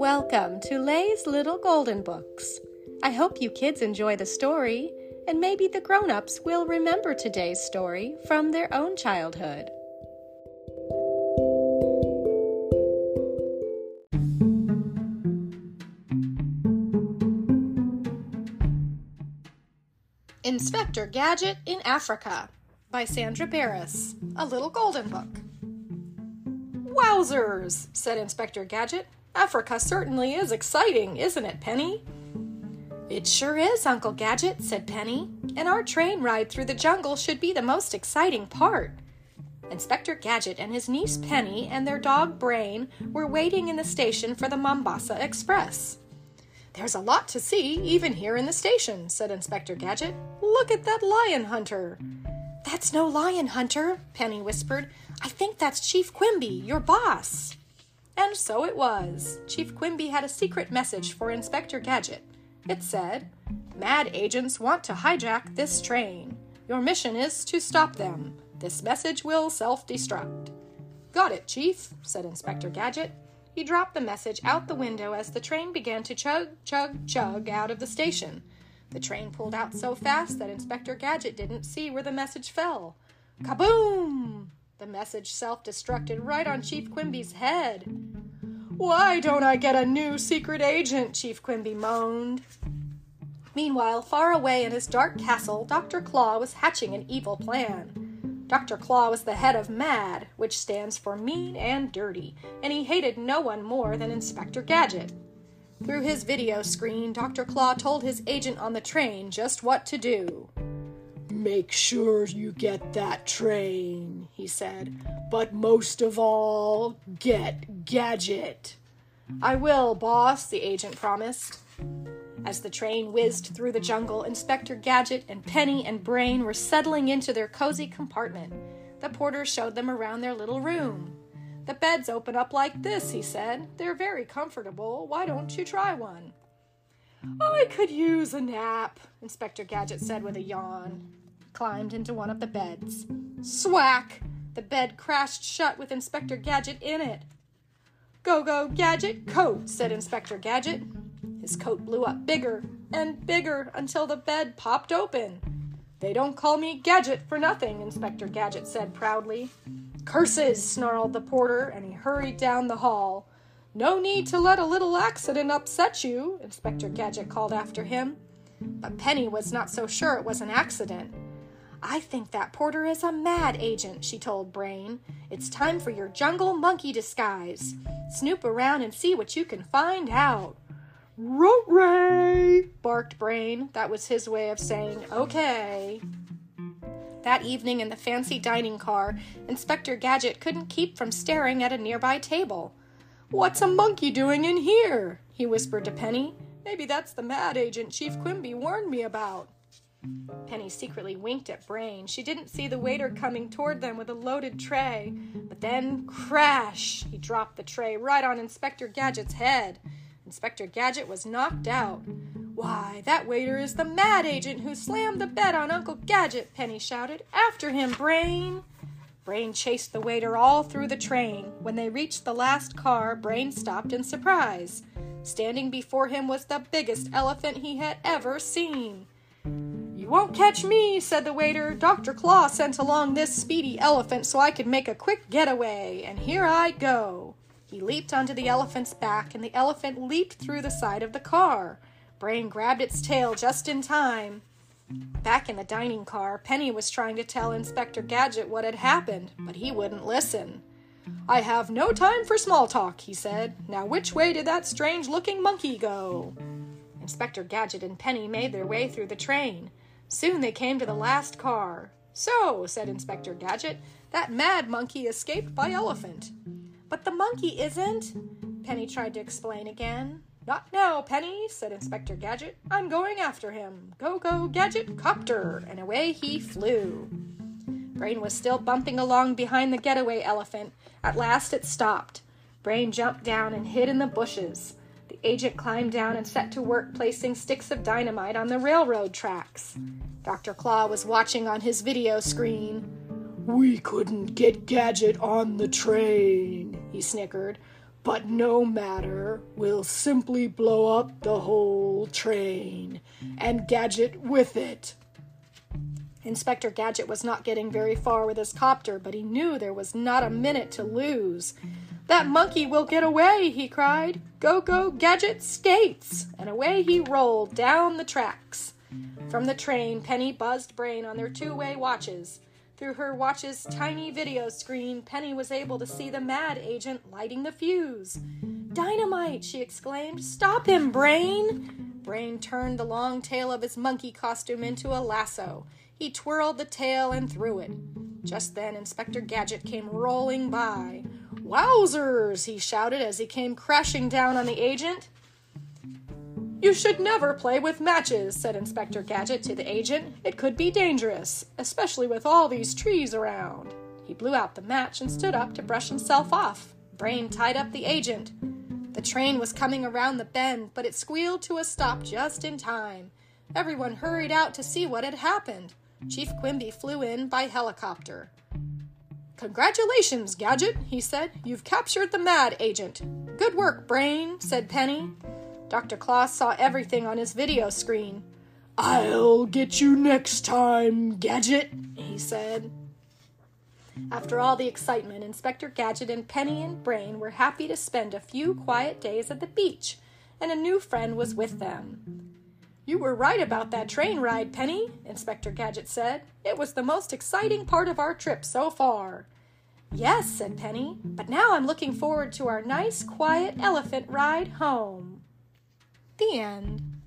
Welcome to Lay's Little Golden Books. I hope you kids enjoy the story, and maybe the grown ups will remember today's story from their own childhood. Inspector Gadget in Africa by Sandra Barris, a little golden book. Wowzers, said Inspector Gadget. Africa certainly is exciting, isn't it, Penny? It sure is, Uncle Gadget, said Penny, and our train ride through the jungle should be the most exciting part. Inspector Gadget and his niece Penny and their dog Brain were waiting in the station for the Mombasa Express. There's a lot to see, even here in the station, said Inspector Gadget. Look at that lion hunter. That's no lion hunter, Penny whispered. I think that's Chief Quimby, your boss. And so it was. Chief Quimby had a secret message for Inspector Gadget. It said, Mad agents want to hijack this train. Your mission is to stop them. This message will self destruct. Got it, Chief, said Inspector Gadget. He dropped the message out the window as the train began to chug, chug, chug out of the station. The train pulled out so fast that Inspector Gadget didn't see where the message fell. Kaboom! The message self destructed right on Chief Quimby's head. Why don't I get a new secret agent? Chief Quimby moaned. Meanwhile, far away in his dark castle, Dr. Claw was hatching an evil plan. Dr. Claw was the head of MAD, which stands for mean and dirty, and he hated no one more than Inspector Gadget. Through his video screen, Dr. Claw told his agent on the train just what to do. Make sure you get that train, he said. But most of all, get Gadget. I will, boss, the agent promised. As the train whizzed through the jungle, Inspector Gadget and Penny and Brain were settling into their cozy compartment. The porter showed them around their little room. The beds open up like this, he said. They're very comfortable. Why don't you try one? I could use a nap, Inspector Gadget said with a yawn. Climbed into one of the beds. Swack! The bed crashed shut with Inspector Gadget in it. Go, go, Gadget, coat, said Inspector Gadget. His coat blew up bigger and bigger until the bed popped open. They don't call me Gadget for nothing, Inspector Gadget said proudly. Curses, snarled the porter, and he hurried down the hall. No need to let a little accident upset you, Inspector Gadget called after him. But Penny was not so sure it was an accident. I think that porter is a mad agent, she told Brain. It's time for your jungle monkey disguise. Snoop around and see what you can find out. Rote barked Brain. That was his way of saying, okay. That evening in the fancy dining car, Inspector Gadget couldn't keep from staring at a nearby table. What's a monkey doing in here? he whispered to Penny. Maybe that's the mad agent Chief Quimby warned me about. Penny secretly winked at Brain. She didn't see the waiter coming toward them with a loaded tray. But then, crash! He dropped the tray right on Inspector Gadget's head. Inspector Gadget was knocked out. Why, that waiter is the mad agent who slammed the bed on Uncle Gadget, Penny shouted. After him, Brain! Brain chased the waiter all through the train. When they reached the last car, Brain stopped in surprise. Standing before him was the biggest elephant he had ever seen. Won't catch me, said the waiter. Dr. Claw sent along this speedy elephant so I could make a quick getaway, and here I go. He leaped onto the elephant's back, and the elephant leaped through the side of the car. Brain grabbed its tail just in time. Back in the dining car, Penny was trying to tell Inspector Gadget what had happened, but he wouldn't listen. I have no time for small talk, he said. Now, which way did that strange looking monkey go? Inspector Gadget and Penny made their way through the train. Soon they came to the last car. So, said Inspector Gadget, that mad monkey escaped by elephant. But the monkey isn't, Penny tried to explain again. Not now, Penny, said Inspector Gadget. I'm going after him. Go, go, Gadget, copter! And away he flew. Brain was still bumping along behind the getaway elephant. At last it stopped. Brain jumped down and hid in the bushes. Agent climbed down and set to work placing sticks of dynamite on the railroad tracks. Dr. Claw was watching on his video screen. We couldn't get Gadget on the train, he snickered. But no matter, we'll simply blow up the whole train and Gadget with it. Inspector Gadget was not getting very far with his copter, but he knew there was not a minute to lose. That monkey will get away, he cried. Go, go, Gadget, skates! And away he rolled down the tracks. From the train, Penny buzzed Brain on their two way watches. Through her watch's tiny video screen, Penny was able to see the mad agent lighting the fuse. Dynamite! she exclaimed. Stop him, Brain! Brain turned the long tail of his monkey costume into a lasso. He twirled the tail and threw it. Just then, Inspector Gadget came rolling by. Wowzers! he shouted as he came crashing down on the agent. You should never play with matches, said Inspector Gadget to the agent. It could be dangerous, especially with all these trees around. He blew out the match and stood up to brush himself off. Brain tied up the agent. The train was coming around the bend, but it squealed to a stop just in time. Everyone hurried out to see what had happened. Chief Quimby flew in by helicopter. Congratulations, Gadget, he said. You've captured the mad agent. Good work, Brain, said Penny. Dr. Claw saw everything on his video screen. I'll get you next time, Gadget, he said. After all the excitement, Inspector Gadget and Penny and Brain were happy to spend a few quiet days at the beach, and a new friend was with them. You were right about that train ride, Penny, Inspector Gadget said. It was the most exciting part of our trip so far. Yes, said Penny, but now I'm looking forward to our nice, quiet elephant ride home. The end.